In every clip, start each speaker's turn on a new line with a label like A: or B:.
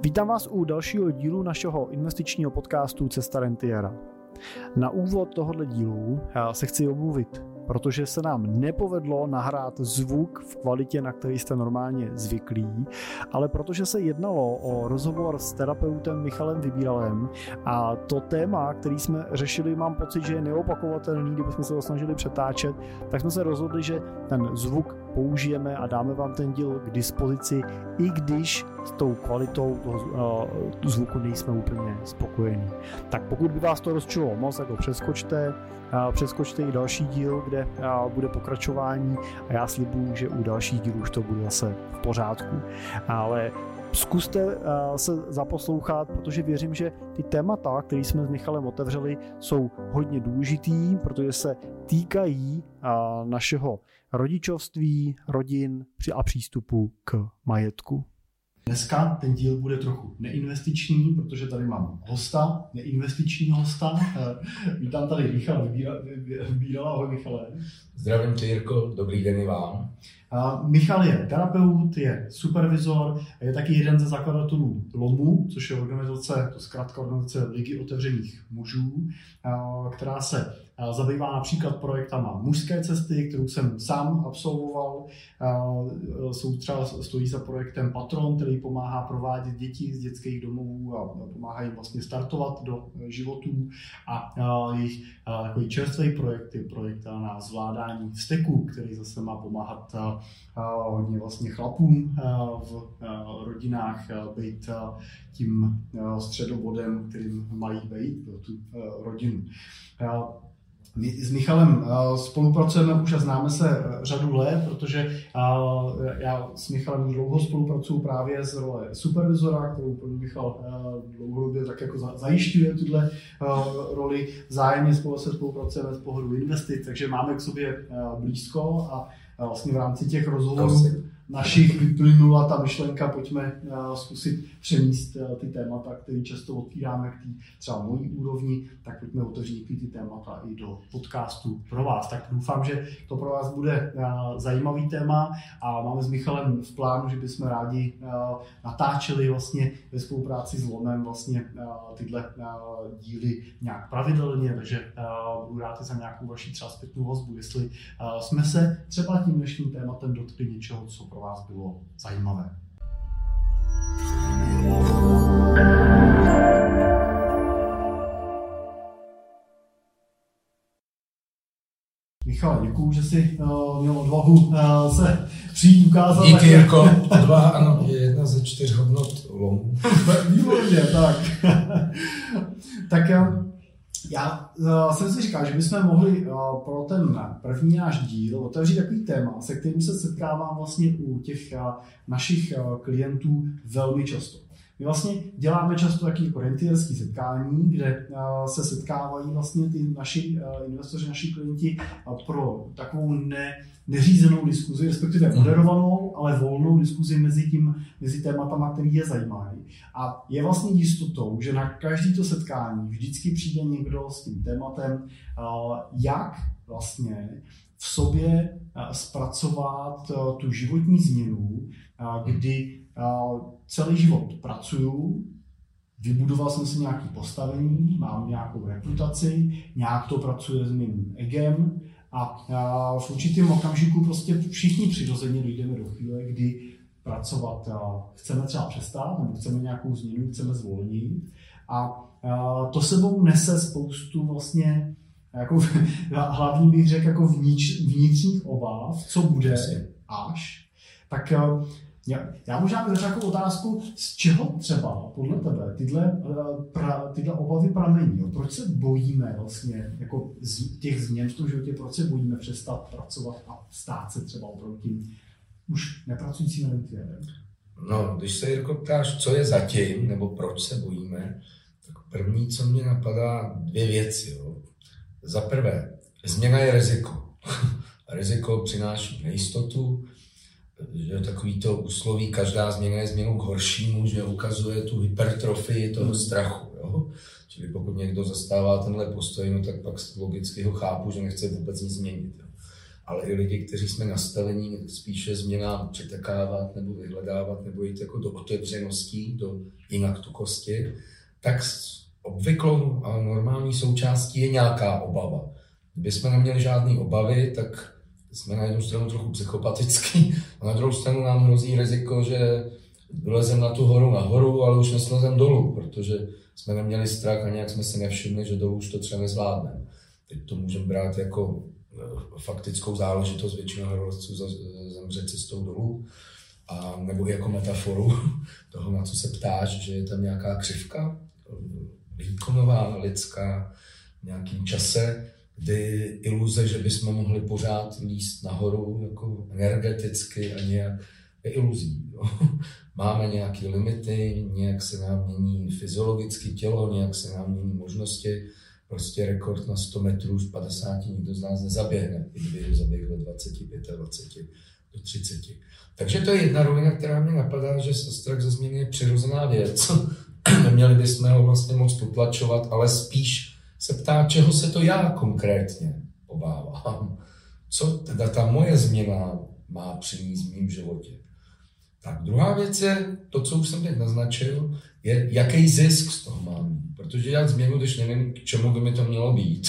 A: Vítám vás u dalšího dílu našeho investičního podcastu Cesta Rentiera. Na úvod tohoto dílu se chci omluvit protože se nám nepovedlo nahrát zvuk v kvalitě, na který jste normálně zvyklí, ale protože se jednalo o rozhovor s terapeutem Michalem Vybíralem a to téma, který jsme řešili, mám pocit, že je neopakovatelný, kdybychom se to snažili přetáčet, tak jsme se rozhodli, že ten zvuk použijeme a dáme vám ten díl k dispozici, i když s tou kvalitou toho uh, zvuku nejsme úplně spokojení. Tak pokud by vás to rozčilo moc, tak ho přeskočte, uh, přeskočte i další díl, kde uh, bude pokračování a já slibuju, že u dalších dílů už to bude zase v pořádku. Ale zkuste se zaposlouchat, protože věřím, že ty témata, které jsme s Michalem otevřeli, jsou hodně důležitý, protože se týkají našeho rodičovství, rodin a přístupu k majetku.
B: Dneska ten díl bude trochu neinvestiční, protože tady mám hosta, neinvestičního hosta. Vítám tady Michal Vybíral. Ahoj Michale.
C: Zdravím tě Jirko, dobrý den i vám.
B: Michal je terapeut, je supervizor, je taky jeden ze zakladatelů LOMu, což je organizace, to zkrátka organizace Ligy otevřených mužů, která se zabývá například projektama mužské cesty, kterou jsem sám absolvoval. Jsou třeba, stojí za projektem Patron, který pomáhá provádět děti z dětských domovů a pomáhá jim vlastně startovat do životů. A jejich takový čerstvý projekt je projekt na zvládání vzteku, který zase má pomáhat hodně vlastně chlapům v rodinách být tím středobodem, kterým mají být pro tu rodinu. My s Michalem spolupracujeme už a známe se e, řadu let, protože já s Michalem dlouho spolupracuju právě z role supervizora, kterou Michal dlouhodobě tak jako zajišťuje tuhle roli. Zájemně spolu se spolupracujeme z pohledu investic, takže máme k sobě blízko a vlastně v rámci těch rozhovorů našich vyplynula ta myšlenka, pojďme uh, zkusit přemíst uh, ty témata, které často otvíráme k té třeba mojí úrovni, tak pojďme otevřít ty témata i do podcastu pro vás. Tak doufám, že to pro vás bude uh, zajímavý téma a máme s Michalem v plánu, že bychom rádi natáčeli vlastně ve spolupráci s Lomem vlastně tyhle díly nějak pravidelně, takže budu rád za nějakou vaši třeba zpětnou vazbu, jestli jsme se třeba tím dnešním tématem dotkli něčeho, co pro vás bylo zajímavé. Michal, děkuju, že jsi uh, měl odvahu uh, se přijít ukázat.
C: Díky, Jirko. Odvaha, ano, je jedna ze čtyř hodnot lomu.
B: Výborně, tak. tak uh, já uh, jsem si říkal, že bychom mohli uh, pro ten první náš díl otevřít takový téma, se kterým se setkávám vlastně u těch uh, našich uh, klientů velmi často. My vlastně děláme často takové orientierské setkání, kde se setkávají vlastně ty naši investoři, naši klienti pro takovou ne, neřízenou diskuzi, respektive mhm. moderovanou, ale volnou diskuzi mezi, tím, mezi tématama, které je zajímají. A je vlastně jistotou, že na každý to setkání vždycky přijde někdo s tím tématem, jak vlastně v sobě zpracovat tu životní změnu, kdy celý život pracuju, vybudoval jsem si nějaké postavení, mám nějakou reputaci, nějak to pracuje s mým egem a v určitém okamžiku prostě všichni přirozeně dojdeme do chvíle, kdy pracovat chceme třeba přestat, nebo chceme nějakou změnu, chceme zvolnit. A to sebou nese spoustu vlastně jako, hlavní bych řekl jako vnitř, vnitřních obav, co bude až. Tak já, já možná bych řekl otázku, z čeho třeba podle tebe tyhle, eh, pra, tyhle obavy pramení? Jo? Proč se bojíme vlastně jako z těch změn v tom životě, proč se bojíme přestat pracovat a stát se třeba opravdu tím už nepracujícím rentierem?
C: No, když se Jirko ptáš, co je zatím, nebo proč se bojíme, tak první, co mě napadá, dvě věci. Jo. Za prvé, změna je riziko. riziko přináší nejistotu, že takový to usloví, každá změna je změnou k horšímu, že ukazuje tu hypertrofii toho hmm. strachu. Jo? Čili pokud někdo zastává tenhle postoj, no tak pak logicky ho chápu, že nechce vůbec nic změnit. Jo? ale i lidi, kteří jsme nastavení spíše změnám přitakávat nebo vyhledávat nebo jít jako do otevřeností, do jinak tukosti, tak obvyklou a normální součástí je nějaká obava. Kdyby jsme neměli žádné obavy, tak jsme na jednu stranu trochu psychopatický a na druhou stranu nám hrozí riziko, že vylezem na tu horu nahoru, ale už neslezem dolů, protože jsme neměli strach a nějak jsme si nevšimli, že dolů už to třeba nezvládneme. Teď to můžeme brát jako eh, faktickou záležitost, většina horolezců zemře cestou dolů, a, nebo jako metaforu toho, na co se ptáš, že je tam nějaká křivka, výkonová, lidská, v nějakým čase, kdy iluze, že bychom mohli pořád líst nahoru jako energeticky a nějak je iluzí. Jo. Máme nějaké limity, nějak se nám mění fyziologicky tělo, nějak se nám mění možnosti. Prostě rekord na 100 metrů z 50 nikdo z nás nezaběhne, i kdyby ho zaběhl 25 a 20 do 30. Takže to je jedna rovina, která mě napadá, že strach ze změny je přirozená věc. Neměli bychom ho vlastně moc potlačovat, ale spíš se ptá, čeho se to já konkrétně obávám. Co teda ta moje změna má přinést v mém životě. Tak druhá věc je, to, co už jsem teď naznačil, je, jaký zisk z toho mám. Protože já změnu, když nevím, k čemu by mi to mělo být,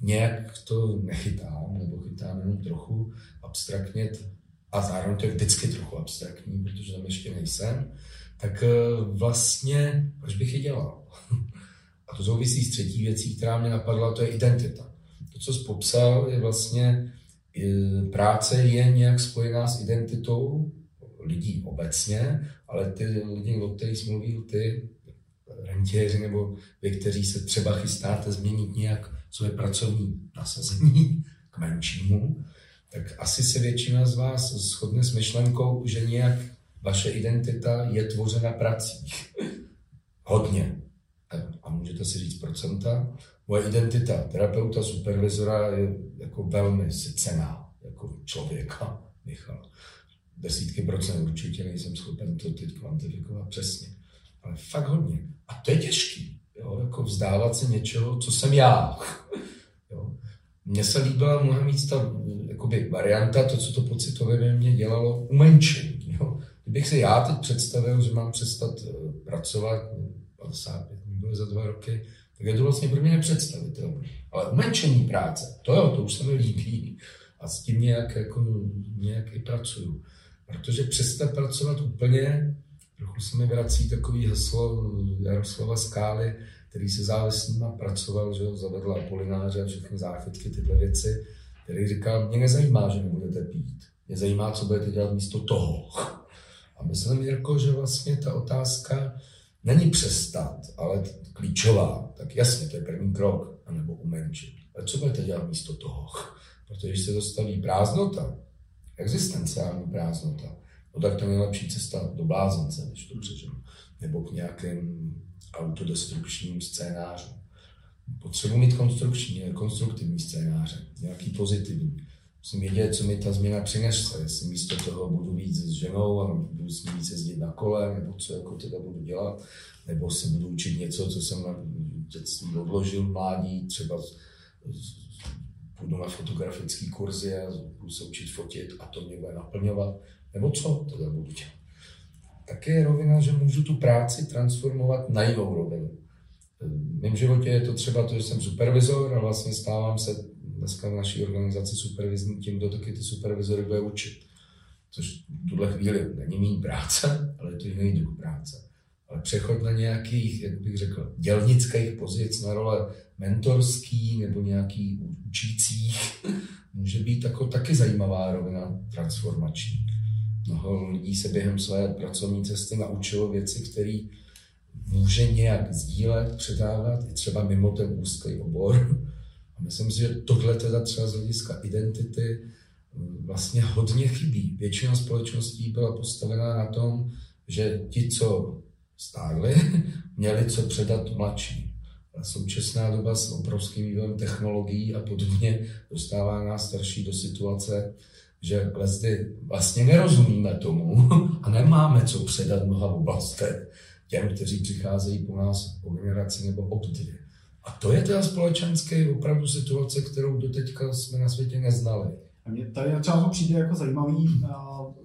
C: nějak to nechytám, nebo chytám jenom trochu abstraktně, a zároveň to je vždycky trochu abstraktní, protože tam ještě nejsem, tak eh, vlastně, proč bych je dělal? A to souvisí s třetí věcí, která mě napadla, to je identita. To, co jsi popsal, je vlastně, práce je nějak spojená s identitou lidí obecně, ale ty lidi, o kterých jsi mluvil, ty rentiéři nebo vy, kteří se třeba chystáte změnit nějak své pracovní nasazení k menšímu, tak asi se většina z vás shodne s myšlenkou, že nějak vaše identita je tvořena prací. Hodně. Můžete si říct procenta. Moje identita terapeuta, supervizora je jako velmi cená jako člověka, Michal. Desítky procent určitě nejsem schopen to teď kvantifikovat přesně. Ale fakt hodně. A to je těžký. Jo? Jako vzdávat se něčeho, co jsem já. Jo? Mně se líbila mnohem víc ta jakoby, varianta, to, co to pocitově ve mně dělalo, umenšení. Kdybych si já teď představil, že mám přestat eh, pracovat, 55 byly za dva roky, tak je to vlastně pro mě nepředstavitelné. Ale umenšení práce, to jo, to už se mi líbí. A s tím nějak, jako, nějak i pracuju. Protože přestat pracovat úplně, trochu se mi vrací takový heslo Jaroslava Skály, který se závislýma pracoval, že jo, zavedl Apolináře a všechny záchytky, tyhle věci, který říkal, mě nezajímá, že nebudete pít. Mě zajímá, co budete dělat místo toho. A myslím, Jirko, že vlastně ta otázka není přestat, ale klíčová. Tak jasně, to je první krok, anebo umenšit. Ale co budete dělat místo toho? Protože když se dostaví prázdnota, existenciální prázdnota, no tak to je nejlepší cesta do blázence, když to přeženu. Nebo k nějakým autodestrukčním scénářům. Potřebuji mít konstrukční, konstruktivní scénáře, nějaký pozitivní. Musím vědět, co mi ta změna přinese, jestli místo toho budu víc s ženou a budu s ní víc jezdit na kole, nebo co jako teda budu dělat, nebo se budu učit něco, co jsem na dětství odložil mládí, třeba půjdu na fotografické kurzy a budu se učit fotit a to mě bude naplňovat, nebo co teda budu dělat. Také je rovina, že můžu tu práci transformovat na jinou rovinu. V mém životě je to třeba to, že jsem supervizor a vlastně stávám se dneska v naší organizaci supervizní tím, kdo taky ty supervizory bude učit. Což v tuhle chvíli není méně práce, ale je to jiný druh práce. Ale přechod na nějakých, jak bych řekl, dělnických pozic na role mentorský nebo nějaký učících může být jako taky zajímavá rovina transformační. Mnoho lidí se během své pracovní cesty naučilo věci, které může nějak sdílet, předávat i třeba mimo ten úzký obor. A myslím si, že tohle teda třeba z hlediska identity vlastně hodně chybí. Většina společností byla postavená na tom, že ti, co stárli, měli co předat mladší. A současná doba s obrovským vývojem technologií a podobně dostává nás starší do situace, že lesdy vlastně nerozumíme tomu a nemáme co předat mnoha oblastech těm, kteří přicházejí po nás po generaci nebo dvě. A to je teda společenské opravdu situace, kterou doteďka jsme na světě neznali.
B: A mě tady třeba to přijde jako zajímavý,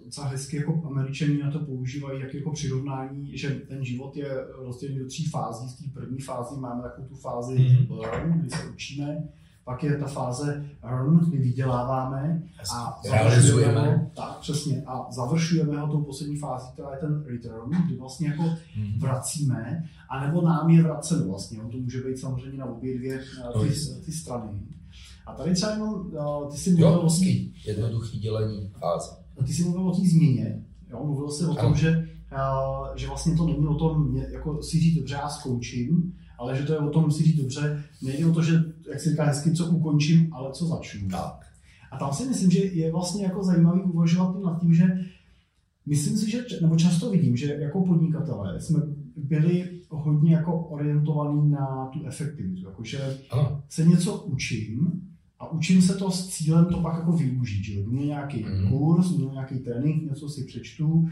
B: docela hezky jako američani na to používají jak jako přirovnání, že ten život je rozdělený do tří fází. Z té první fázi máme takovou tu fázi mm-hmm. kdy se učíme, pak je ta fáze earn, kdy vyděláváme a
C: realizujeme.
B: tak, přesně, a završujeme ho tou poslední fází, která je ten return, kdy vlastně jako mm-hmm. vracíme, anebo nám je vraceno vlastně. On to může být samozřejmě na obě dvě ty, ty strany. A tady třeba jenom, ty si
C: mluvil o tý, jednoduchý dělení fáze.
B: Ty jsi mluvil o té změně, jo? mluvil jsi o tom, že, že vlastně to není o tom, jako si říct dobře, já skončím, ale že to je o tom si říct dobře, nejde o to, že, jak si říká hezky, co ukončím, ale co začnu.
C: Tak.
B: A tam si myslím, že je vlastně jako zajímavý uvažovat nad tím, že myslím si, že, nebo často vidím, že jako podnikatelé jsme byli hodně jako orientovaní na tu efektivitu, jakože se něco učím, a učím se to s cílem to pak jako využít. Že? Jdu nějaký mm. kurz, jdu nějaký trénink, něco si přečtu,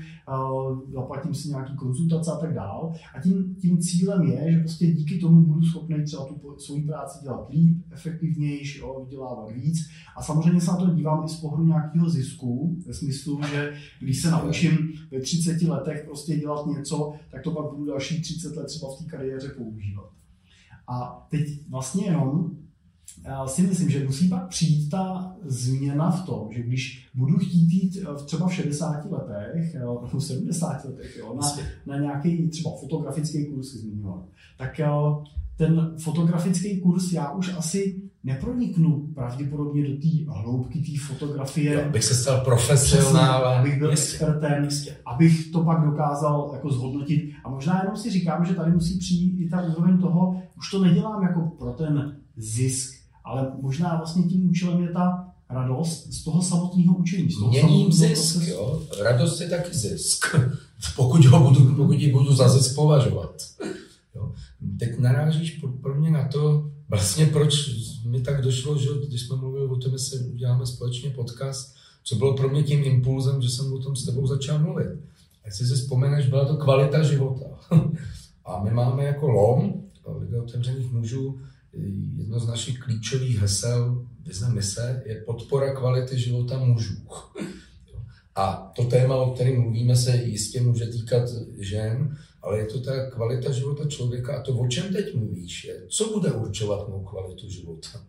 B: zaplatím si nějaký konzultace a tak dál. A tím, tím cílem je, že prostě díky tomu budu schopný třeba tu svoji práci dělat líp, efektivnější, jo, vydělávat víc. A samozřejmě se na to dívám i z pohledu nějakého zisku, ve smyslu, že když se naučím ve 30 letech prostě dělat něco, tak to pak budu další 30 let třeba v té kariéře používat. A teď vlastně jenom já si myslím, že musí pak přijít ta změna v tom, že když budu chtít jít eh, třeba v 60 letech, nebo v 70 letech, jo, na, na nějaký třeba fotografický kurz zmiňovat, tak eh, ten fotografický kurz já už asi neproniknu pravděpodobně do té hloubky té fotografie.
C: Jo, abych se stal profesionálem.
B: Abych byl expertem, abych to pak dokázal jako zhodnotit. A možná jenom si říkám, že tady musí přijít i ta úroveň toho, už to nedělám jako pro ten zisk, ale možná vlastně tím účelem je ta radost z toho samotného učení. Z toho
C: Měním zisk, procesu. jo. Radost je taky zisk. pokud, ho budu, pokud ji budu za zisk považovat. Jo. Teď narážíš pro mě na to, vlastně proč mi tak došlo, že když jsme mluvili o tom, že se uděláme společně podcast, co bylo pro mě tím impulzem, že jsem o tom s tebou začal mluvit. Jestli si vzpomeneš, byla to kvalita života. A my máme jako LOM, Liga otevřených mužů, jedno z našich klíčových hesel Vize mise je podpora kvality života mužů. A to téma, o kterém mluvíme, se jistě může týkat žen, ale je to ta kvalita života člověka. A to, o čem teď mluvíš, je, co bude určovat mou kvalitu života.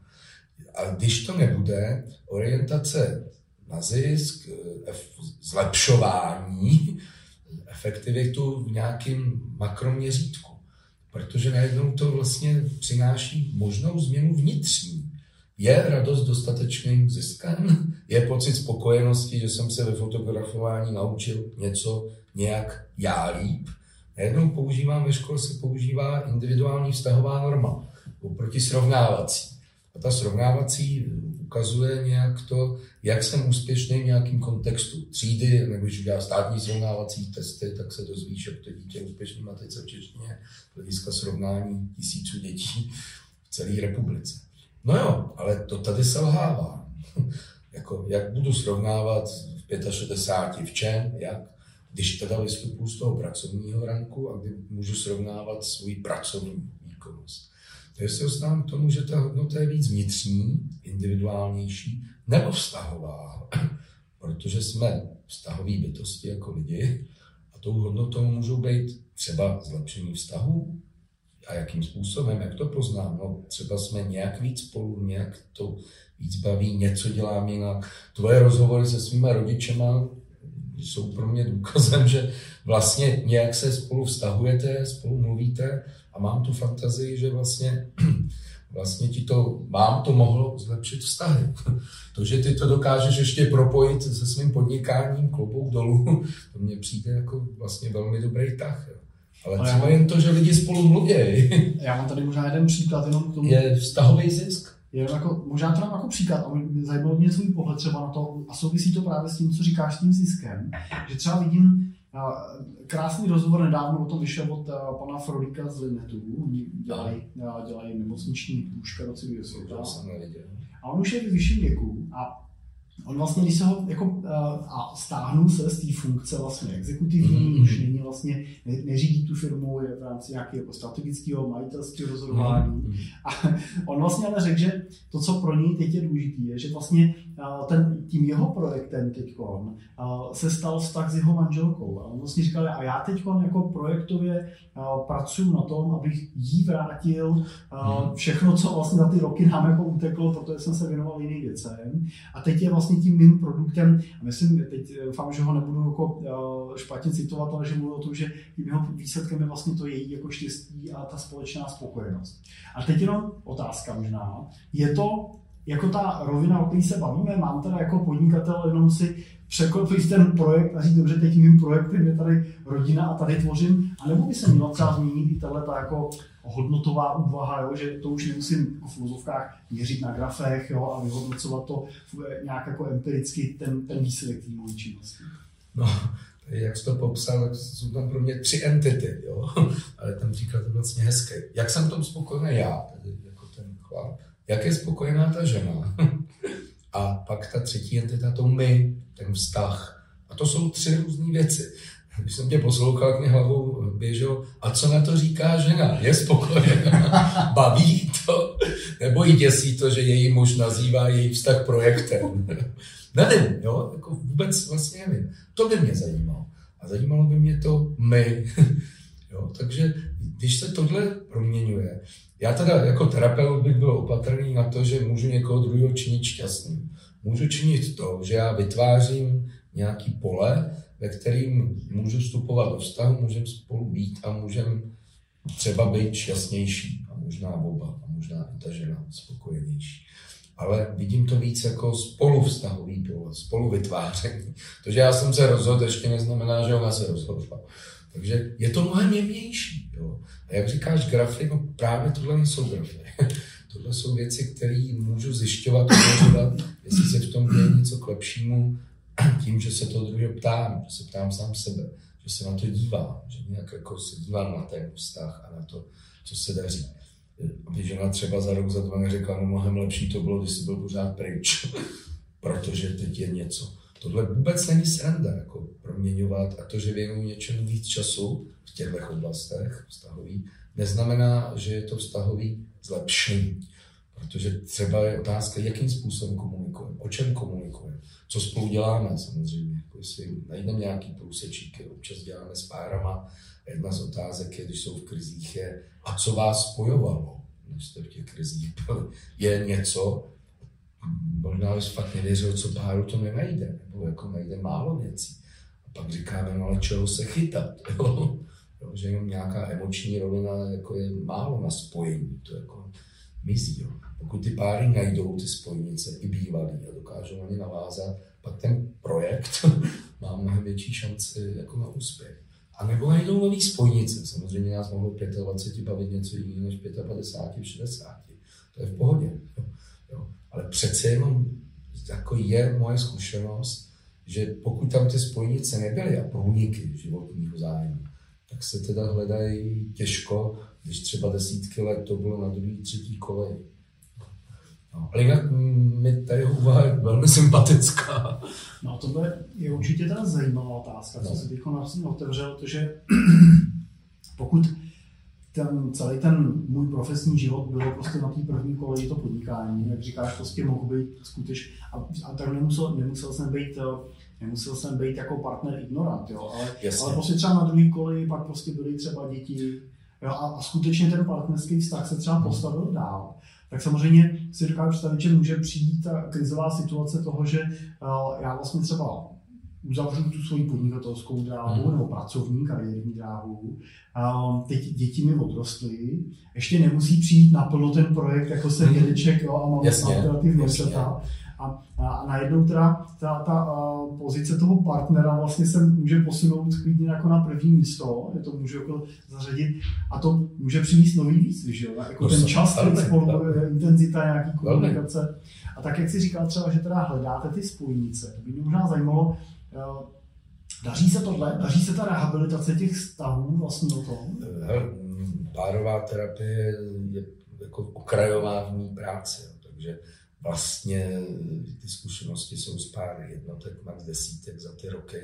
C: A když to nebude, orientace na zisk, zlepšování, efektivitu v nějakém makroměřítku. Protože najednou to vlastně přináší možnou změnu vnitřní. Je radost dostatečným ziskem? Je pocit spokojenosti, že jsem se ve fotografování naučil něco nějak já líp? Najednou používám, ve škole se používá individuální vztahová norma oproti srovnávací. A ta srovnávací ukazuje nějak to, jak jsem úspěšný v nějakém kontextu třídy, nebo když udělá státní srovnávací testy, tak se dozvíš, jak to dítě úspěšný matice v češtině, hlediska srovnání tisíců dětí v celé republice. No jo, ale to tady selhává. jako, jak budu srovnávat v 65 v čem, jak, když teda vystupuji z toho pracovního ranku a kdy můžu srovnávat svůj pracovní výkonnost. To se dostávám k tomu, že ta hodnota je víc vnitřní, individuálnější, nebo vztahová, protože jsme vztahové bytosti jako lidi a tou hodnotou můžou být třeba zlepšení vztahu, a jakým způsobem, jak to poznám? No, třeba jsme nějak víc spolu, nějak to víc baví, něco dělám jinak. Tvoje rozhovory se svýma rodičema jsou pro mě důkazem, že vlastně nějak se spolu vztahujete, spolu mluvíte a mám tu fantazii, že vlastně, vlastně ti to, vám to mohlo zlepšit vztahy. To, že ty to dokážeš ještě propojit se svým podnikáním, klobouk dolů, to mně přijde jako vlastně velmi dobrý tah. Ale, Ale třeba jen to, že lidi spolu mluví.
B: Já mám tady možná jeden příklad jenom k tomu.
C: Je vztahový zisk.
B: Je jako, možná to nám jako příklad, a zajímalo mě svůj pohled třeba na to, a souvisí to právě s tím, co říkáš s tím ziskem, že třeba vidím krásný rozhovor nedávno o tom vyšel od pana Frodika z Linetu, oni dělají, dělají nemocniční lůžka do celého světa. A on už je v vyšším věku a on vlastně, když se ho jako, a stáhnul se z té funkce vlastně exekutivní, mm-hmm. už není vlastně, ne, neřídí tu firmu, je v rámci nějakého jako strategického majitelského rozhodování. Mm-hmm. A on vlastně ale řekl, že to, co pro něj teď je důležité, je, že vlastně ten, tím jeho projektem teď se stal vztah s jeho manželkou. A on vlastně říkal, a já teď jako projektově pracuji na tom, abych jí vrátil hmm. všechno, co vlastně za ty roky nám jako uteklo, protože jsem se věnoval jiným věcem. A teď je vlastně tím mým produktem, a myslím, teď doufám, že ho nebudu jako špatně citovat, ale že mluvím o tom, že tím jeho výsledkem je vlastně to její jako štěstí a ta společná spokojenost. A teď jenom otázka možná, je to jako ta rovina, o které se bavíme, mám teda jako podnikatel jenom si překlopit ten projekt a říct, dobře, teď mým projektem je tady rodina a tady tvořím, a nebo by se měla třeba zmínit i tahle ta jako hodnotová úvaha, jo, že to už nemusím jako v filozofkách měřit na grafech jo, a vyhodnocovat to nějak jako empiricky ten, ten výsledek té mojí činnosti.
C: No, jak jsi to popsal, jsou tam pro mě tři entity, jo? ale ten příklad je vlastně hezký. Jak jsem tom spokojený já, tedy jako ten chlap, jak je spokojená ta žena. A pak ta třetí entita, to my, ten vztah. A to jsou tři různé věci. Když jsem tě poslouchal, jak mě hlavou běžel, a co na to říká žena? Je spokojená? Baví to? Nebo jí děsí to, že její muž nazývá její vztah projektem? Nevím, jo, jako vůbec vlastně nevím. To by mě zajímalo. A zajímalo by mě to my. jo, takže když se tohle proměňuje, já teda jako terapeut bych byl opatrný na to, že můžu někoho druhého činit šťastným. Můžu činit to, že já vytvářím nějaký pole, ve kterým můžu vstupovat do vztahu, můžeme spolu být a můžeme třeba být šťastnější a možná oba a možná i ta žena spokojenější. Ale vidím to víc jako spoluvztahový pole, spoluvytváření. To, že já jsem se rozhodl, ještě neznamená, že ona se rozhodla. Takže je to mnohem jemnější. Jo. A jak říkáš grafy, no právě tohle nejsou grafy. tohle jsou věci, které můžu zjišťovat, uvěřovat, jestli se v tom děje něco k lepšímu, tím, že se toho druhého ptám, že se ptám sám sebe, že se na to dívám, že nějak jako se dívám na ten vztah a na to, co se daří. Aby žena třeba za rok, za dva neřekla, no mnohem lepší to bylo, když jsi byl pořád pryč, protože teď je něco. Tohle vůbec není sranda, jako proměňovat a to, že věnuju něčemu víc času v těchto oblastech vztahový, neznamená, že je to vztahový zlepšení. Protože třeba je otázka, jakým způsobem komunikujeme, o čem komunikujeme, co spolu děláme samozřejmě. Jako jestli najdeme nějaký průsečíky, občas děláme s párama. Jedna z otázek je, když jsou v krizích, je, a co vás spojovalo, když jste v těch krizích byli. Je něco, možná fakt nevěřil, co páru to nenajde, nebo jako najde málo věcí. A pak říkáme, no ale čeho se chytat, jo? jo že jenom nějaká emoční rovina jako je málo na spojení, to jako mizí. Jo? Pokud ty páry najdou ty spojnice i bývalý a dokážou na ně navázat, pak ten projekt má mnohem větší šanci jako na úspěch. A nebo najdou nový spojnice. Samozřejmě nás mohou 25 bavit něco jiného než 55, 60. To je v pohodě. Jo? Jo? Ale přece jenom jako je moje zkušenost, že pokud tam ty spojnice nebyly a průniky životního zájmu, tak se teda hledají těžko, když třeba desítky let to bylo na druhý, třetí kolej. No, ale jinak mi tady úvaha je velmi sympatická.
B: No to je určitě teda zajímavá otázka, co no. se teď otevřel, to, že pokud ten, celý ten můj profesní život bylo prostě na té první koleji to podnikání, jak říkáš, prostě mohl být skutečně, a, a tak nemusel, nemusel jsem být nemusel jsem být jako partner ignorant, jo, ale, ale prostě třeba na druhý koleji pak prostě byly třeba děti, jo, a, a skutečně ten partnerský vztah se třeba postavil dál. Tak samozřejmě si dokážu představit, že může přijít ta krizová situace toho, že uh, já vlastně třeba uzavřu tu svoji podnikatelskou dráhu mm. nebo pracovní kariérní dráhu. Um, teď děti mi odrostly, ještě nemusí přijít naplno ten projekt, jako se mm. dědeček jo, a mám alternativní světa. A, a najednou teda ta, ta pozice toho partnera vlastně se může posunout klidně jako na první místo, je to může jako zařadit a to může přinést nový výzvy, že jo? Jako ten čas, ten spolu, intenzita nějaký komunikace. A tak, jak si říkal třeba, že teda hledáte ty spojnice, to by mě možná zajímalo, Daří se tohle? Daří se ta rehabilitace těch stavů vlastně o tom?
C: Párová terapie je jako okrajová v mý práci, takže vlastně ty zkušenosti jsou z pár jednotek, max desítek za ty roky.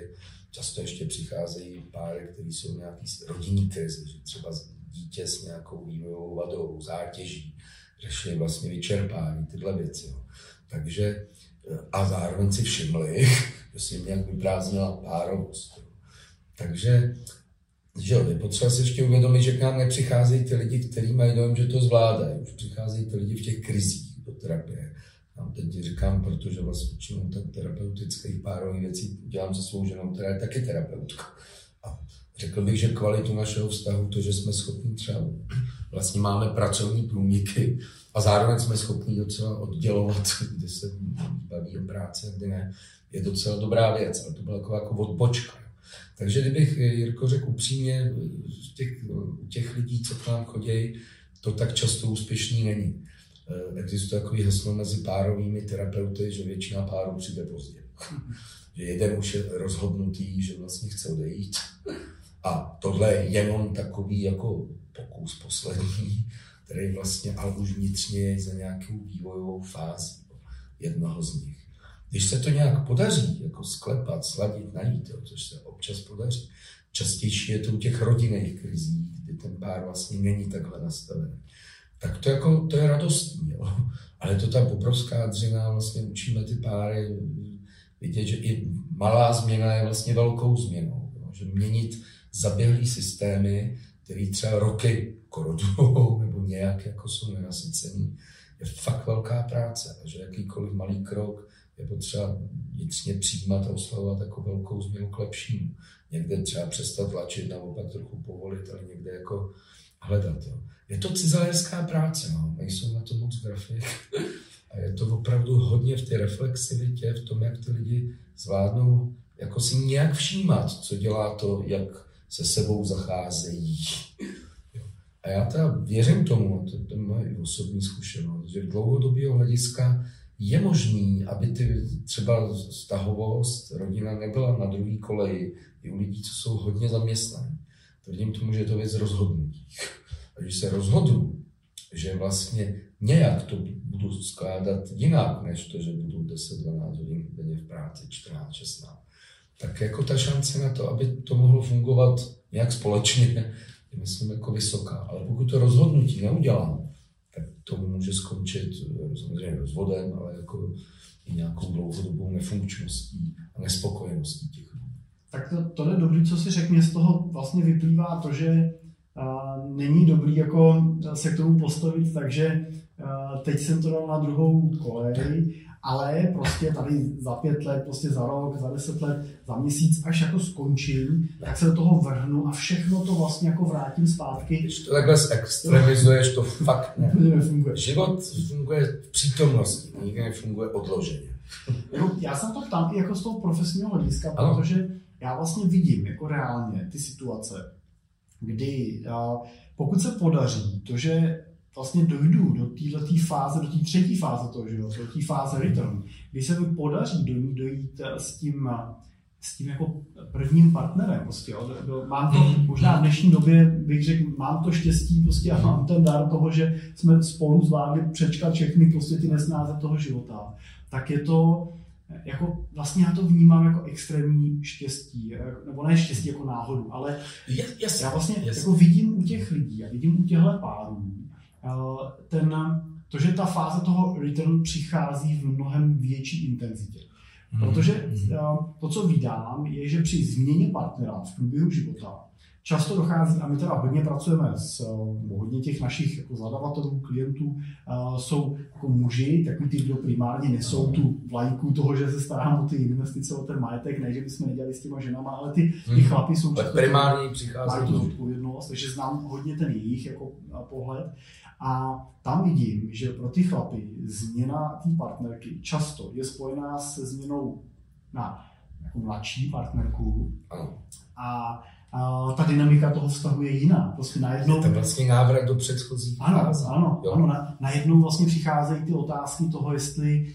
C: Často ještě přicházejí páry, které jsou nějaký rodinný krize, že třeba dítě s nějakou vývojovou vadou, zátěží, řeší vlastně vyčerpání, tyhle věci. Jo. Takže a zároveň si všimli, že si nějak vyprázdnila párovost. Takže že jo, je potřeba si ještě uvědomit, že k nám nepřicházejí ty lidi, kteří mají dojem, že to zvládají. Už přicházejí ty lidi v těch krizích do terapie. Já teď říkám, protože vlastně většinou ten terapeutický párový věcí dělám se svou ženou, která je taky terapeutka. A řekl bych, že kvalitu našeho vztahu, to, že jsme schopni třeba, vlastně máme pracovní průniky a zároveň jsme schopni docela oddělovat, kde se baví o práci a kde ne, je docela dobrá věc, ale to byla taková jako odpočka. Takže kdybych, Jirko, řekl upřímně, těch, těch lidí, co k nám chodí, to tak často úspěšný není. Eh, existuje takový heslo mezi párovými terapeuty, že většina párů přijde pozdě. že jeden už je rozhodnutý, že vlastně chce odejít. A tohle je jenom takový jako pokus poslední, který vlastně ale už vnitřně je za nějakou vývojovou fázi jednoho z nich. Když se to nějak podaří, jako sklepat, sladit, najít, jo, což se občas podaří, častější je to u těch rodinných krizí, kdy ten pár vlastně není takhle nastavený. Tak to, jako, to je radostný, jo. ale to ta obrovská dřina, vlastně učíme ty páry vidět, že i malá změna je vlastně velkou změnou. Jo. Že měnit zaběhlý systémy, který třeba roky korodujou nebo nějak jako jsou nenasycený, je fakt velká práce. Že jakýkoliv malý krok je potřeba vnitřně přijímat a oslavovat jako velkou změnu k lepšímu. Někde třeba přestat tlačit, naopak trochu povolit, ale někde jako hledat. Jo. Je to cizelérská práce, no. nejsou na to moc grafik. A je to opravdu hodně v té reflexivitě, v tom, jak ty lidi zvládnou jako si nějak všímat, co dělá to, jak se sebou zacházejí. A já teda věřím tomu, to, to je moje osobní zkušenost, že v dlouhodobého hlediska je možný, aby ty třeba stahovost, rodina nebyla na druhý koleji i u lidí, co jsou hodně zaměstnaní. Tvrdím tomu, že je to věc rozhodnutí. A když se rozhodu, že vlastně nějak to budu skládat jinak, než to, že budu 10-12 hodin denně v práci, 14-16, tak jako ta šance na to, aby to mohlo fungovat nějak společně, je myslím jako vysoká. Ale pokud to rozhodnutí neudělám, to může skončit eh, samozřejmě rozvodem, ale jako i nějakou dlouhodobou nefunkčností a nespokojeností těch.
B: Tak to, to je dobrý, co si řekně, z toho vlastně vyplývá to, že a, není dobrý jako se k tomu postavit, takže a, teď jsem to dal na druhou kolej ale prostě tady za pět let, prostě za rok, za deset let, za měsíc, až jako skončím, tak se do toho vrhnu a všechno to vlastně jako vrátím zpátky.
C: Když to takhle extremizuješ, to fakt ne.
B: nefunguje.
C: Život funguje v přítomnosti, nikdy nefunguje odloženě.
B: No, já jsem to tam i jako z toho profesního hlediska, ano. protože já vlastně vidím jako reálně ty situace, kdy pokud se podaří to, že vlastně dojdu do této fáze, do té třetí fáze toho života, do té fáze return, kdy se mi podaří do ní dojít eh, s tím, eh, s tím jako prvním partnerem. Prostě, jo. Mám to, hmm. možná v dnešní době bych řekl, mám to štěstí prostě a mám ten dar toho, že jsme spolu zvládli přečkat všechny prostě ty nesnáze toho života. Tak je to, jako vlastně já to vnímám jako extrémní štěstí, eh, nebo ne štěstí jako náhodu, ale
C: yes,
B: já vlastně
C: yes.
B: jako vidím u těch lidí a vidím u těchto párů, ten, to, že ta fáze toho return přichází v mnohem větší intenzitě. Mhm. Protože to, co vydám, je, že při změně partnera v průběhu života často dochází, a my teda hodně pracujeme s hodně těch našich jako zadavatelů, klientů, jsou jako muži, takový ty, kdo primárně nesou tu vlajku toho, že se starám o ty investice, o ten majetek, ne, že bychom nedělali s těma ženama, ale ty, ty mhm. chlapy jsou
C: často primárně přichází
B: tu odpovědnost, takže znám hodně ten jejich jako pohled. A tam vidím, že pro ty chlapy změna té partnerky často je spojená se změnou na jako mladší partnerku. A a ta dynamika toho vztahu je jiná. Prostě najednou...
C: Je to vlastně návrat do předchozí
B: Ano, ano, jo. ano na, najednou vlastně přicházejí ty otázky toho, jestli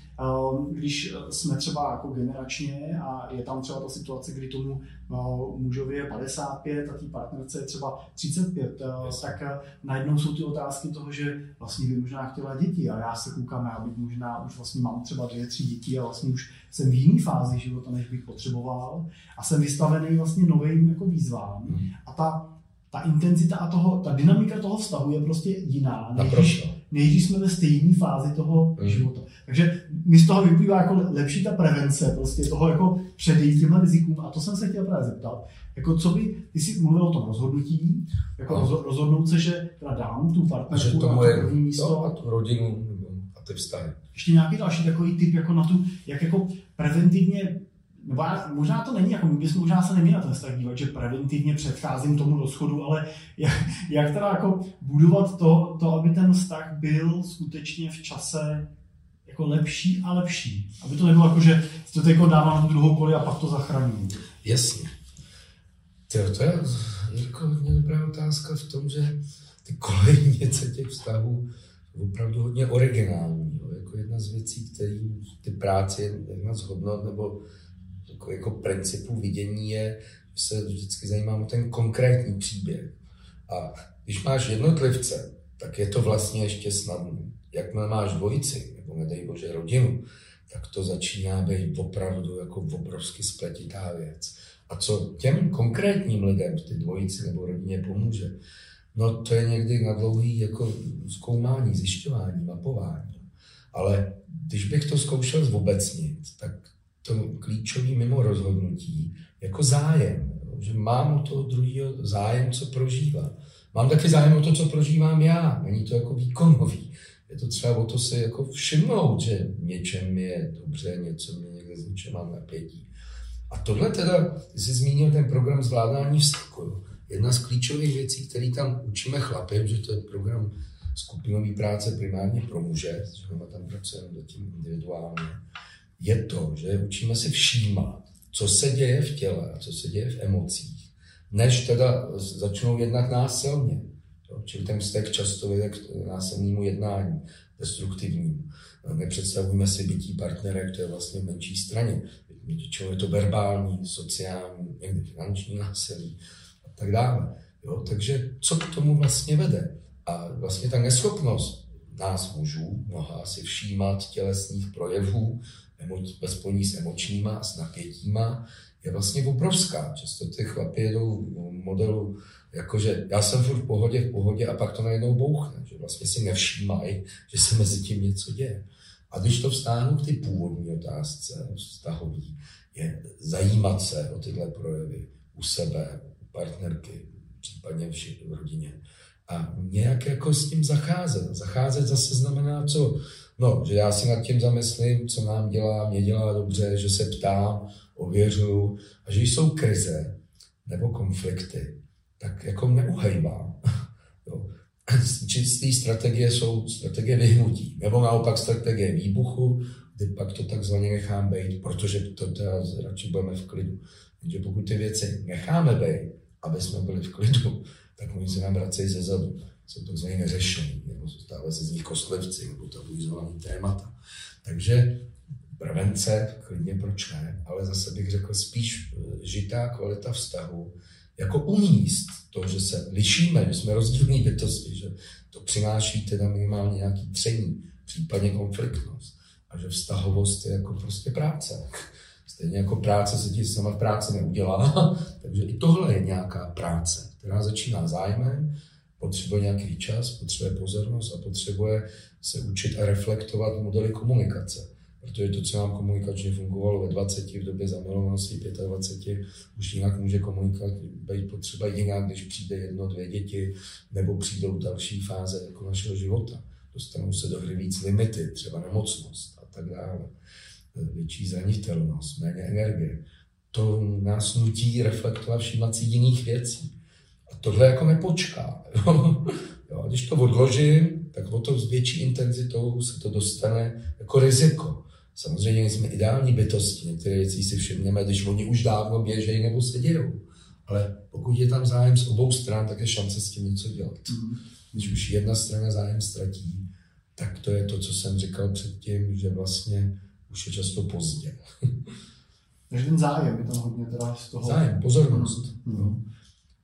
B: když jsme třeba jako generačně a je tam třeba ta situace, kdy tomu uh, mužovi je 55 a té partnerce je třeba 35, uh, yes. tak uh, najednou jsou ty otázky toho, že vlastně by možná chtěla děti a já se koukám, já bych možná už vlastně mám třeba dvě, tři děti a vlastně už jsem v jiné fázi života, než bych potřeboval a jsem vystavený vlastně novým jako výzvám. Mm. A ta ta intenzita a toho, ta dynamika toho vztahu je prostě jiná, než
C: Naprosto.
B: když, než když jsme ve stejné fázi toho
C: Hmm.
B: života. Takže mi z toho vyplývá jako lepší ta prevence, prostě toho jako předejít těmhle rizikům. A to jsem se chtěl právě zeptat. Jako co by, ty jsi mluvil o tom rozhodnutí, jako
C: No.
B: rozho- rozhodnout se, že teda dám tu partnerku
C: to
B: na
C: moje
B: to první místo.
C: to a tu rodinu a ty vztahy.
B: Ještě nějaký další takový typ jako na tu, jak jako preventivně, nebo já, možná to není, jako my bychom možná se neměli na ten dívat, že preventivně předcházím tomu rozchodu, ale jak, jak teda jako budovat to, to, aby ten vztah byl skutečně v čase jako lepší a lepší. Aby to nebylo jako, že to teď dávám tu druhou koli a pak to zachraním.
C: Jasně. Tyjo, to je jako hodně dobrá otázka v tom, že ty kolejnice těch vztahů opravdu hodně originální. Jo. Jako jedna z věcí, které ty práce, jedna z hodnot nebo jako, jako principů vidění je, se vždycky zajímám o ten konkrétní příběh. A když máš jednotlivce, tak je to vlastně ještě snadné. Jakmile máš dvojici, nebo nedej bože rodinu, tak to začíná být opravdu jako obrovsky spletitá věc. A co těm konkrétním lidem, ty dvojici nebo rodině pomůže, no to je někdy na dlouhý jako zkoumání, zjišťování, mapování. Ale když bych to zkoušel zobecnit, tak to klíčový mimo rozhodnutí jako zájem, že mám o toho druhého zájem, co prožívá. Mám taky zájem o to, co prožívám já. Není to jako výkonový. Je to třeba o to si jako všimnout, že něčem je dobře, něco mě někde z něčem mám napětí. A tohle teda, jsi zmínil ten program zvládání vztahu. Jedna z klíčových věcí, které tam učíme chlapy, že to je program skupinové práce primárně pro muže, že tam pracujeme zatím individuálně, je to, že učíme se všímat, co se děje v těle a co se děje v emocích, než teda začnou jednat násilně. Jo, čili ten vztek často vede k násilnému jednání, destruktivnímu. Nepředstavujeme si bytí partnerek, to je vlastně v menší straně. Většinou je to verbální, sociální, někdy finanční násilí a tak dále. Jo, takže co k tomu vlastně vede? A vlastně ta neschopnost nás mužů, mnoha si všímat tělesných projevů, ve spojení s emočníma a s napětíma, je vlastně obrovská. Často ty chlapy jedou modelu, jakože já jsem furt v pohodě, v pohodě a pak to najednou bouchne, že vlastně si nevšímají, že se mezi tím něco děje. A když to vstáhnu k ty původní otázce vztahový, je zajímat se o tyhle projevy u sebe, u partnerky, případně v rodině. A nějak jako s tím zacházet. Zacházet zase znamená co? No, že já si nad tím zamyslím, co nám dělá, mě dělá dobře, že se ptám, ověřuju a že jsou krize nebo konflikty, tak jako neuhejbám. Jo. Čistý strategie jsou strategie vyhnutí, nebo naopak strategie výbuchu, kdy pak to takzvaně nechám být, protože to teda radši budeme v klidu. Takže pokud ty věci necháme být, aby jsme byli v klidu, tak oni se nám vracejí ze zadu. Jsou takzvaně neřešení, nebo stále se z nich kostlivci, nebo tabuizovaný témata. Takže prevence, klidně proč ne, ale zase bych řekl spíš žitá kvalita vztahu, jako umíst to, že se lišíme, že jsme rozdílní bytosti, že to přináší teda minimálně nějaký tření, případně konfliktnost. A že vztahovost je jako prostě práce. Stejně jako práce se ti sama práci neudělá, takže i tohle je nějaká práce, která začíná zájmem, potřebuje nějaký čas, potřebuje pozornost a potřebuje se učit a reflektovat modely komunikace. Protože to, co nám komunikačně fungovalo ve 20, v době zamilovanosti 25, už jinak může komunikovat být potřeba jinak, když přijde jedno, dvě děti, nebo přijdou další fáze jako našeho života. Dostanou se do hry víc limity, třeba nemocnost a tak dále. Větší zranitelnost, méně energie. To nás nutí reflektovat, všímat si jiných věcí. A tohle jako nepočká. Jo? Jo, když to odložím, tak o to s větší intenzitou se to dostane jako riziko. Samozřejmě jsme ideální bytosti, některé věci si všimneme, když oni už dávno běžejí nebo se dějou. Ale pokud je tam zájem z obou stran, tak je šance s tím něco dělat. Když už jedna strana zájem ztratí, tak to je to, co jsem říkal předtím, že vlastně už je často pozdě.
B: Takže ten zájem je tam hodně teda z toho...
C: Zájem, pozornost. Mm.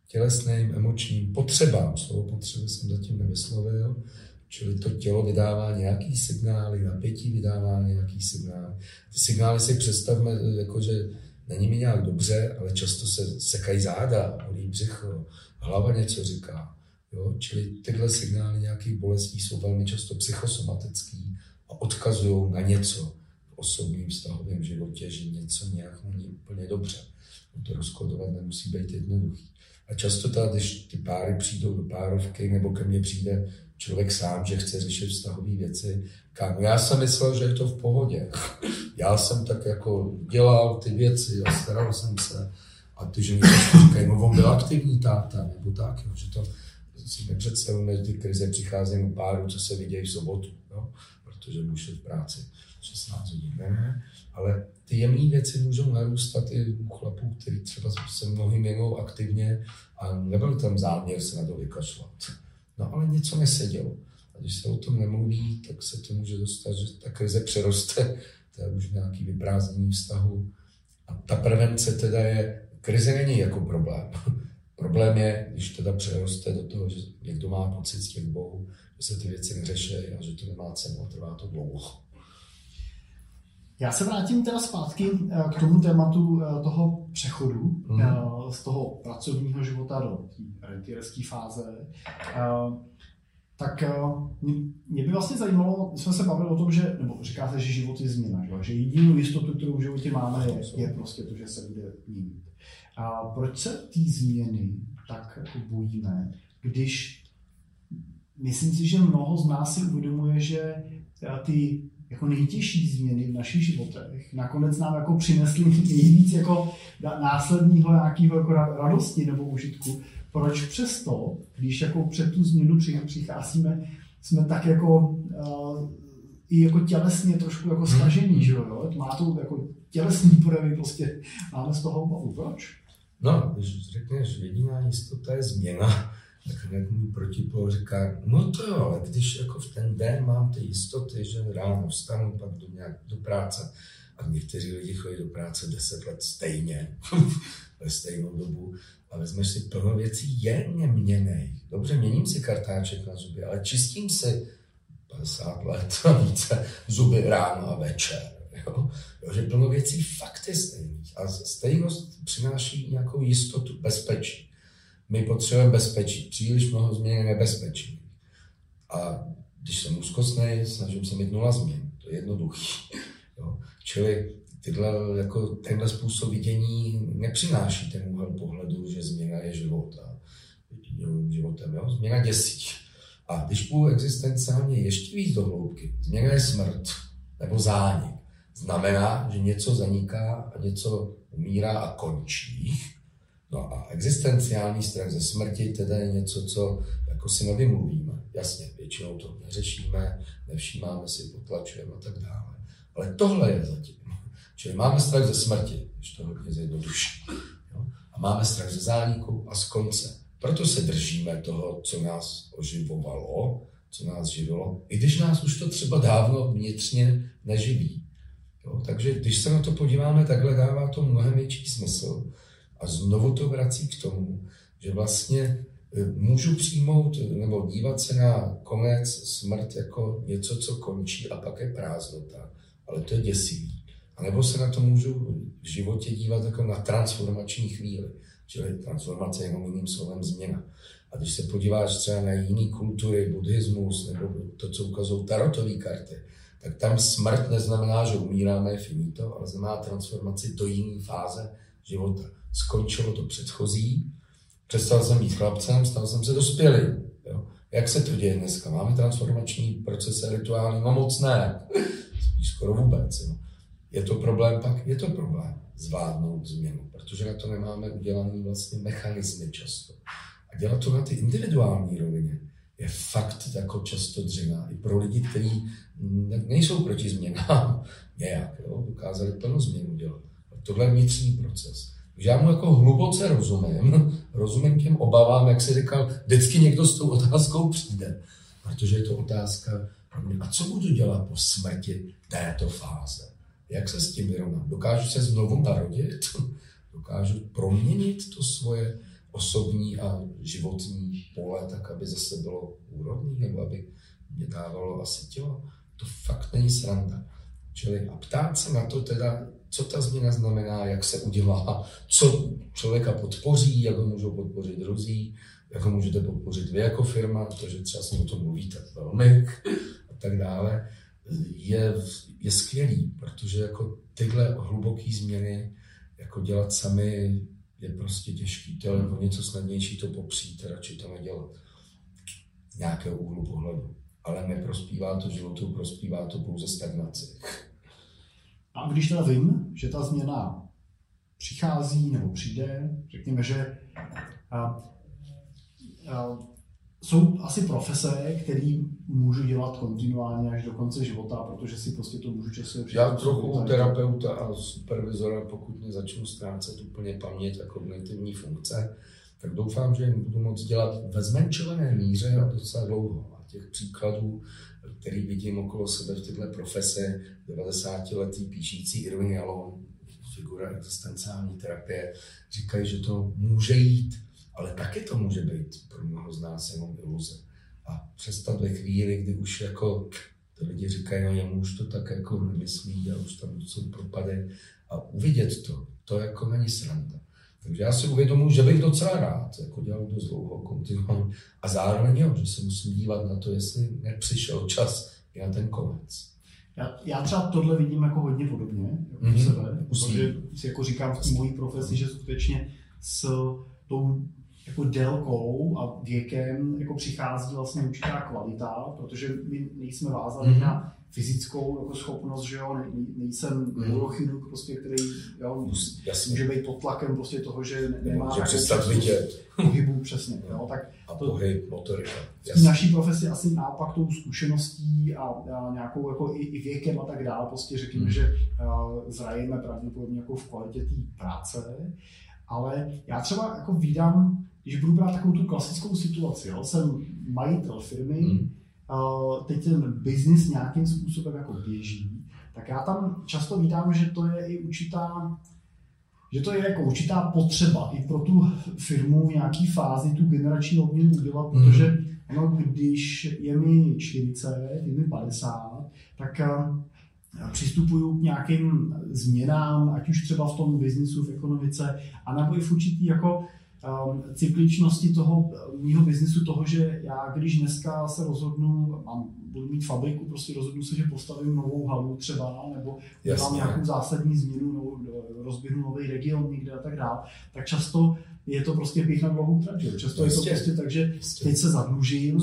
C: Tělesným, emočním, potřebám. Slovo potřeby jsem zatím nevyslovil. Čili to tělo vydává nějaký signály, napětí vydává nějaký signály. Ty signály si představme, jako že není mi nějak dobře, ale často se sekají záda, bolí břicho, hlava něco říká. Jo? Čili tyhle signály nějakých bolestí jsou velmi často psychosomatický a odkazují na něco v osobním vztahovém životě, že něco nějak není úplně dobře. To rozkodovat nemusí být jednoduchý. A často teda, když ty páry přijdou do párovky, nebo ke mně přijde člověk sám, že chce řešit vztahové věci, kámo, já jsem myslel, že je to v pohodě. Já jsem tak jako dělal ty věci a staral jsem se. A ty ženy říkají, no on byl aktivní táta, nebo tak, jo, že to si nepředstavujeme, že ty krize přicházejí u páru, co se vidějí v sobotu, jo, protože muž v práci 16 hodin. Ne, ale ty jemné věci můžou narůstat i u chlapů, který třeba se mnohým měnou aktivně a nebyl tam záměr se na to vykašlat. No ale něco nesedělo. A když se o tom nemluví, tak se to může dostat, že ta krize přeroste, to je už nějaký vyprázdnění vztahu. A ta prevence teda je, krize není jako problém. problém je, když teda přeroste do toho, že někdo má pocit těch bohů, že se ty věci neřeší a že to nemá cenu a trvá to dlouho.
B: Já se vrátím teda zpátky eh, k tomu tématu eh, toho přechodu mm. z toho pracovního života do té rentierské fáze. Tak mě, mě by vlastně zajímalo, jsme se bavili o tom, že, nebo říkáte, že život je změna, že, že jedinou jistotu, kterou v životě máme, je, je prostě to, že se bude měnit. A proč se té změny tak jako bojíme, když myslím si, že mnoho z nás si uvědomuje, že ty jako nejtěžší změny v našich životech nakonec nám jako přinesly nejvíc jako následního nějakého jako radosti nebo užitku. Proč přesto, když jako před tu změnu přicházíme, jsme tak jako uh, i jako tělesně trošku jako stažení, že jo? Má to jako tělesní projevy, prostě máme z toho obavu. Proč?
C: No, když řekneš, jediná jistota je změna, tak můj protipol říká, no to jo, ale když jako v ten den mám ty jistoty, že ráno vstanu, pak do, nějak, do práce, a někteří lidi chodí do práce 10 let stejně, ve stejnou dobu, a vezmeš si plno věcí, je neměnej. Dobře, měním si kartáček na zuby, ale čistím si 50 let a více zuby ráno a večer. Jo? Jo, že plno věcí fakt je stejných. A stejnost přináší nějakou jistotu, bezpečí. My potřebujeme bezpečí. Příliš mnoho změn je nebezpečí. A když jsem úzkostný, snažím se mít nula změn. To je jednoduchý. Jo. Čili tyhle, jako tenhle způsob vidění nepřináší ten úhel pohledu, že změna je život a životem. Jo. Změna děsí. A když půjdu existenciálně ještě víc do hloubky, změna je smrt nebo zánik. Znamená, že něco zaniká a něco umírá a končí. No a existenciální strach ze smrti teda je něco, co jako si nevymluvíme. Jasně, většinou to neřešíme, nevšímáme si, potlačujeme a tak dále. Ale tohle je zatím. Čili máme strach ze smrti, když to hodně zjednoduší. A máme strach ze zániku a z konce. Proto se držíme toho, co nás oživovalo, co nás živilo, i když nás už to třeba dávno vnitřně neživí. Jo? Takže když se na to podíváme, takhle dává to mnohem větší smysl. A znovu to vrací k tomu, že vlastně e, můžu přijmout nebo dívat se na konec, smrt jako něco, co končí a pak je prázdnota. Ale to je děsivý. A nebo se na to můžu v životě dívat jako na transformační chvíli. Čili transformace je jenom jiným slovem změna. A když se podíváš třeba na jiné kultury, buddhismus nebo to, co ukazují tarotové karty, tak tam smrt neznamená, že umíráme, je finito, ale znamená transformaci do jiné fáze života skončilo to předchozí, přestal jsem být chlapcem, stal jsem se dospělým. Jo. Jak se to děje dneska? Máme transformační procesy rituální? No moc ne. Spíš skoro vůbec. Jo. Je to problém pak? Je to problém zvládnout změnu, protože na to nemáme udělaný vlastně mechanismy často. A dělat to na ty individuální rovině je fakt jako často dřina. I pro lidi, kteří nejsou proti změnám nějak, jo, dokázali plno změnu dělat. Tohle je vnitřní proces. Já mu jako hluboce rozumím, rozumím těm obavám, jak si říkal, vždycky někdo s tou otázkou přijde, protože je to otázka a co budu dělat po smrti této fáze? Jak se s tím vyrovnat? Dokážu se znovu narodit? Dokážu proměnit to svoje osobní a životní pole tak, aby zase bylo úrodný, nebo aby mě dávalo asi tělo? To fakt není sranda. Čili a ptát se na to teda, co ta změna znamená, jak se udělá, co člověka podpoří, jak ho můžou podpořit druzí, jak ho můžete podpořit vy jako firma, protože třeba se o tom mluvíte velmi a tak dále, je, je skvělý, protože jako tyhle hluboké změny jako dělat sami je prostě těžký. To je o něco snadnější to popřít, radši to nedělat. Nějakého úhlu pohledu. Ale neprospívá to životu, prospívá to pouze stagnaci.
B: A když teda vím, že ta změna přichází nebo přijde, řekněme, že a, a, jsou asi profese, které můžu dělat kontinuálně až do konce života, protože si prostě to můžu časově
C: Já trochu u terapeuta a supervizora, pokud mě začnu ztrácet úplně paměť a kognitivní funkce, tak doufám, že jim budu moct dělat ve zmenšené míře a docela dlouho. A těch příkladů, který vidím okolo sebe v této profese, 90-letý píšící Irving Yalom, figura existenciální terapie, říkají, že to může jít, ale taky to může být pro mnoho z nás jenom iluze. A přestat ve chvíli, kdy už jako ty lidi říkají, no jemu už to tak jako nemyslí a už tam jsou propady a uvidět to, to jako není sranda. Takže já si uvědomuji, že bych docela rád jako dělal dost dlouho kontinuálně a zároveň jo, že se musím dívat na to, jestli nepřišel čas i na ten konec.
B: Já, já třeba tohle vidím jako hodně podobně jako mm-hmm. sebe, protože si jako říkám v té mojí profesi, že skutečně s tou jako délkou a věkem jako přichází vlastně určitá kvalita, protože my nejsme vázáni mm-hmm. na fyzickou jako schopnost, že jo, ne, nejsem mm. neurochirurg, prostě, který jo, Jasně. může být pod tlakem prostě toho, že nemá
C: že přestat vidět.
B: Pohybu, přesně, jo, tak
C: a to, pohyb, motorika.
B: V naší profesi asi naopak tou zkušeností a, a nějakou jako i, i, věkem a tak dále, prostě řekněme, mm. že uh, zrajeme pravděpodobně jako v kvalitě té práce, ale já třeba jako vydám když budu brát takovou tu klasickou situaci, jo, jsem majitel firmy, hmm. Uh, teď ten biznis nějakým způsobem jako běží, tak já tam často vídám, že to je i určitá že to je jako určitá potřeba i pro tu firmu v nějaký fázi tu generační obměnu udělat, hmm. protože ono, když je mi 40, je mi 50, tak uh, přistupuju k nějakým změnám, ať už třeba v tom biznisu, v ekonomice, a nebo i v určitý jako um, cykličnosti toho mýho biznisu, toho, že já když dneska se rozhodnu, mám, budu mít fabriku, prostě rozhodnu se, že postavím novou halu třeba, nebo dělám nějakou zásadní změnu, nebo rozběhnu nový region někde a tak dále, tak často je to prostě běh na dlouhou trať. Často je to prostě tak, že teď se zadlužím,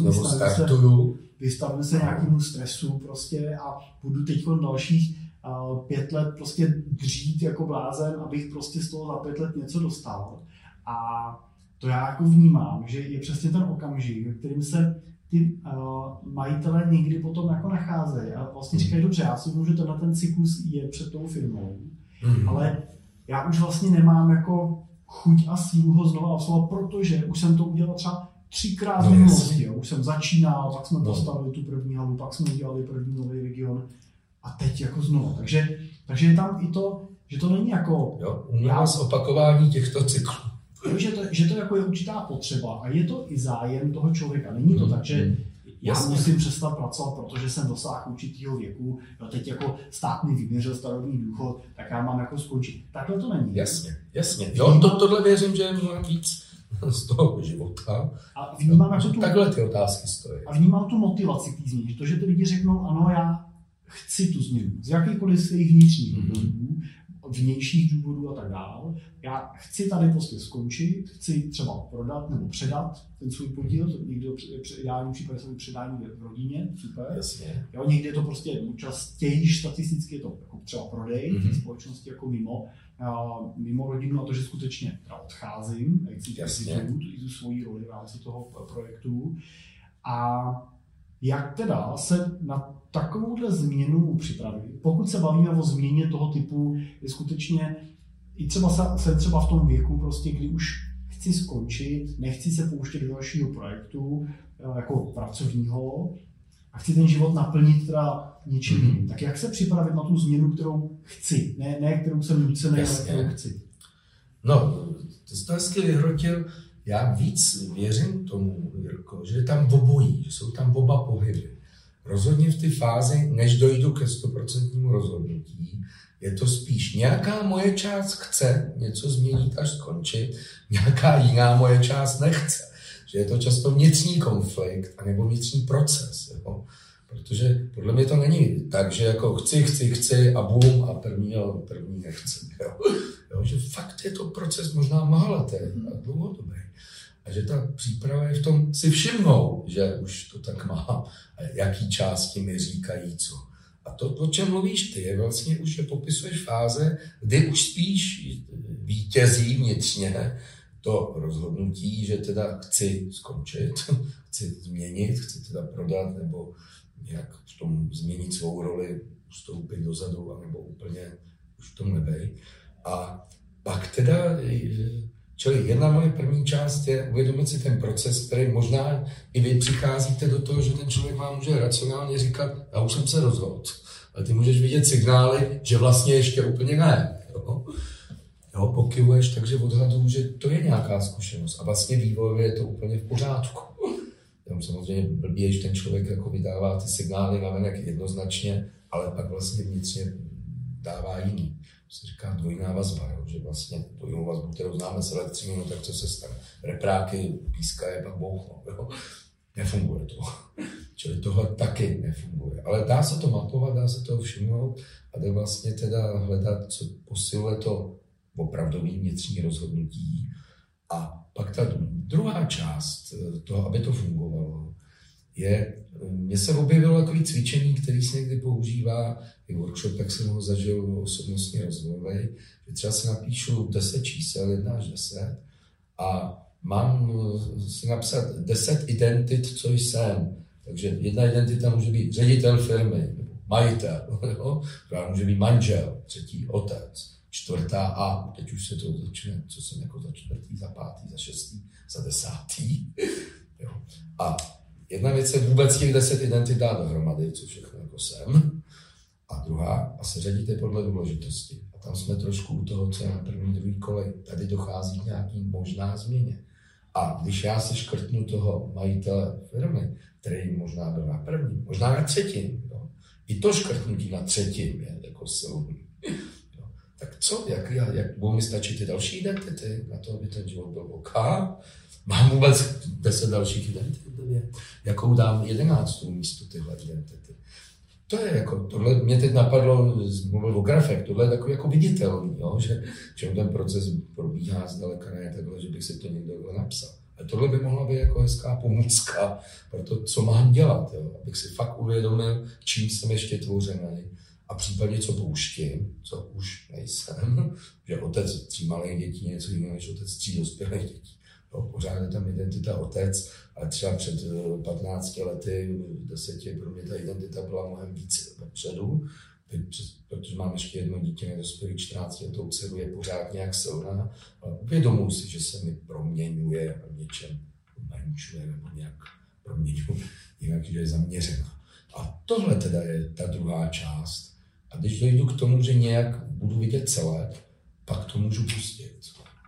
B: vystavím se, se nějakému stresu prostě a budu teď dalších pět let prostě dřít jako blázen, abych prostě z toho za pět let něco dostal. A to já jako vnímám, že je přesně ten okamžik, ve kterým se ty uh, majitelé někdy potom jako nacházejí a vlastně říkají, dobře, já si můžu tenhle ten cyklus je před tou firmou, mm. ale já už vlastně nemám jako chuť a sílu ho znovu absolvovat, protože už jsem to udělal třeba třikrát no, v minulosti. Už jsem začínal, pak jsme no. postavili tu první halu, pak jsme udělali první nový region a teď jako znovu. Takže, takže je tam i to, že to není jako...
C: Jo, u nás opakování těchto cyklů
B: že to, že to jako je určitá potřeba a je to i zájem toho člověka. Není to hmm. tak, že hmm. já Jasně. musím přestat pracovat, protože jsem dosáhl určitého věku, jo, teď jako stát mi vyměřil starobní důchod, tak já mám jako skončit. Takhle to není.
C: Jasně, jasně. Jo, to, tohle věřím, že je mnohem víc z toho života.
B: A vnímám jako tu,
C: Takhle ty otázky stojí.
B: A vnímám tu motivaci k změně. To, že ty lidi řeknou, ano, já chci tu změnu. Z jakýchkoliv svých vnitřních mm-hmm. důvodů vnějších důvodů a tak dále. Já chci tady prostě skončit, chci třeba prodat nebo předat ten svůj podíl, to někdy v ideálním případě předání v rodině, super.
C: Jasně.
B: Jo, někdy je to prostě častěji statisticky je to jako třeba prodej mm-hmm. té společnosti jako mimo, uh, mimo rodinu a to, že skutečně odcházím, i tu svoji roli v rámci toho projektu. A jak teda se na takovouhle změnu připravit, pokud se bavíme o změně toho typu, je skutečně i třeba se třeba v tom věku, prostě, kdy už chci skončit, nechci se pouštět do dalšího projektu eh, jako pracovního a chci ten život naplnit teda něčím mm-hmm. jiným. Tak jak se připravit na tu změnu, kterou chci, ne, ne kterou jsem nucený, ale kterou chci?
C: No, to jste hezky vyhrotil já víc věřím tomu, Jirko, že je tam obojí, že jsou tam oba pohyby. rozhodně v té fázi, než dojdu ke stoprocentnímu rozhodnutí, je to spíš nějaká moje část chce něco změnit až skončit, nějaká jiná moje část nechce. Že je to často vnitřní konflikt anebo vnitřní proces. Jo? Protože podle mě to není tak, že jako chci, chci, chci a bum a první, jo, první nechci. Jo? Jo? Že fakt je to proces možná mnohaletý a dlouhodobý. A že ta příprava je v tom si všimnou, že už to tak má jaký části mi říkají co. A to, o čem mluvíš ty, je vlastně už, že popisuješ fáze, kdy už spíš vítězí vnitřně to rozhodnutí, že teda chci skončit, chci změnit, chci teda prodat nebo nějak v tom změnit svou roli, ustoupit dozadu, nebo úplně už v tom nebej. A pak teda, čili jedna moje první část je uvědomit si ten proces, který možná i vy přicházíte do toho, že ten člověk vám může racionálně říkat, já už jsem se rozhodl. Ale ty můžeš vidět signály, že vlastně ještě úplně ne. Jo? Jo, pokyvuješ, takže odhaduju, že to je nějaká zkušenost. A vlastně vývojově je to úplně v pořádku. Tam samozřejmě blbě, že ten člověk jako vydává ty signály na venek jednoznačně, ale pak vlastně vnitřně dává jiný. To se říká dvojná vazba, jo? že vlastně dvojnou vazbu, kterou známe z elektřiny, no tak co se stane? Repráky pískají, pak bouchnou. Jo? Nefunguje to. Čili tohle taky nefunguje. Ale dá se to mapovat, dá se to všimnout a jde vlastně teda hledat, co posiluje to opravdový vnitřní rozhodnutí. A pak ta druhá část eh, toho, aby to fungovalo, je, mně se objevilo takový cvičení, který se někdy používá, i workshop, jak jsem ho zažil osobnostně rozvojový, že třeba si napíšu 10 čísel, 1 až 10, a mám eh, si napsat 10 identit, co jsem. Takže jedna identita může být ředitel firmy, nebo majitel, jo? může být manžel, třetí otec, čtvrtá a teď už se to začne, co jsem jako za čtvrtý, za pátý, za šestý, za desátý. jo. A jedna věc je vůbec těch deset identit dát dohromady, co všechno jako jsem. A druhá, a se řadíte podle důležitosti. A tam jsme trošku u toho, co je na první, druhý kolej. Tady dochází k nějaký možná změně. A když já se škrtnu toho majitele firmy, který možná byl na první, možná na třetím, jo, i to škrtnutí na třetím je jako silný tak co, jak, jak budou mi stačit ty další identity na to, aby ten život byl OK? Mám vůbec deset dalších identit? Jakou dám jedenáctou místo tyhle identity? To je jako, tohle mě teď napadlo, mluvil o grafek, tohle je takový jako viditelný, jo? že, že ten proces probíhá zdaleka ne takhle, že bych si to někdo napsal. A tohle by mohla být jako hezká pomůcka pro to, co mám dělat, jo? abych si fakt uvědomil, čím jsem ještě tvořený, a případně co pouštím, co už nejsem, že otec tří malých dětí něco jiného než otec tří dospělých dětí. No, pořád je tam identita otec, ale třeba před 15 eh, lety, 10, pro mě ta identita byla mnohem víc vepředu, protože mám ještě jedno dítě, nedospělý 14 letou dceru, je pořád nějak silná, ale uvědomuji si, že se mi proměňuje v něčem, menšuje nebo nějak proměňuje, jinak, že je zaměřená. A tohle teda je ta druhá část, a když dojdu k tomu, že nějak budu vidět celé, pak to můžu pustit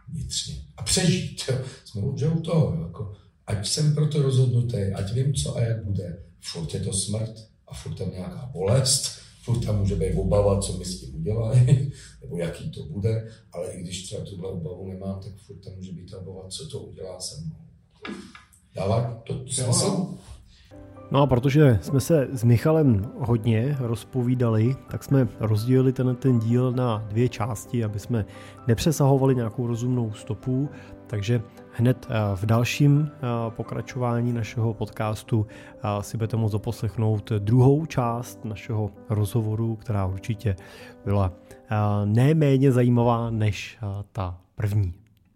C: vnitřně a přežít. Jo. Jsme že u toho, jako, ať jsem proto rozhodnutý, ať vím, co a jak bude. Furt je to smrt a furt tam nějaká bolest, furt tam může být obava, co mi s tím udělají, nebo jaký to bude, ale i když třeba tuhle obavu nemám, tak furt tam může být obava, co to udělá se mnou. Dává to smysl?
A: No a protože jsme se s Michalem hodně rozpovídali, tak jsme rozdělili ten, ten díl na dvě části, aby jsme nepřesahovali nějakou rozumnou stopu, takže hned eh, v dalším eh, pokračování našeho podcastu eh, si budete moct zaposlechnout druhou část našeho rozhovoru, která určitě byla neméně zajímavá než ta první.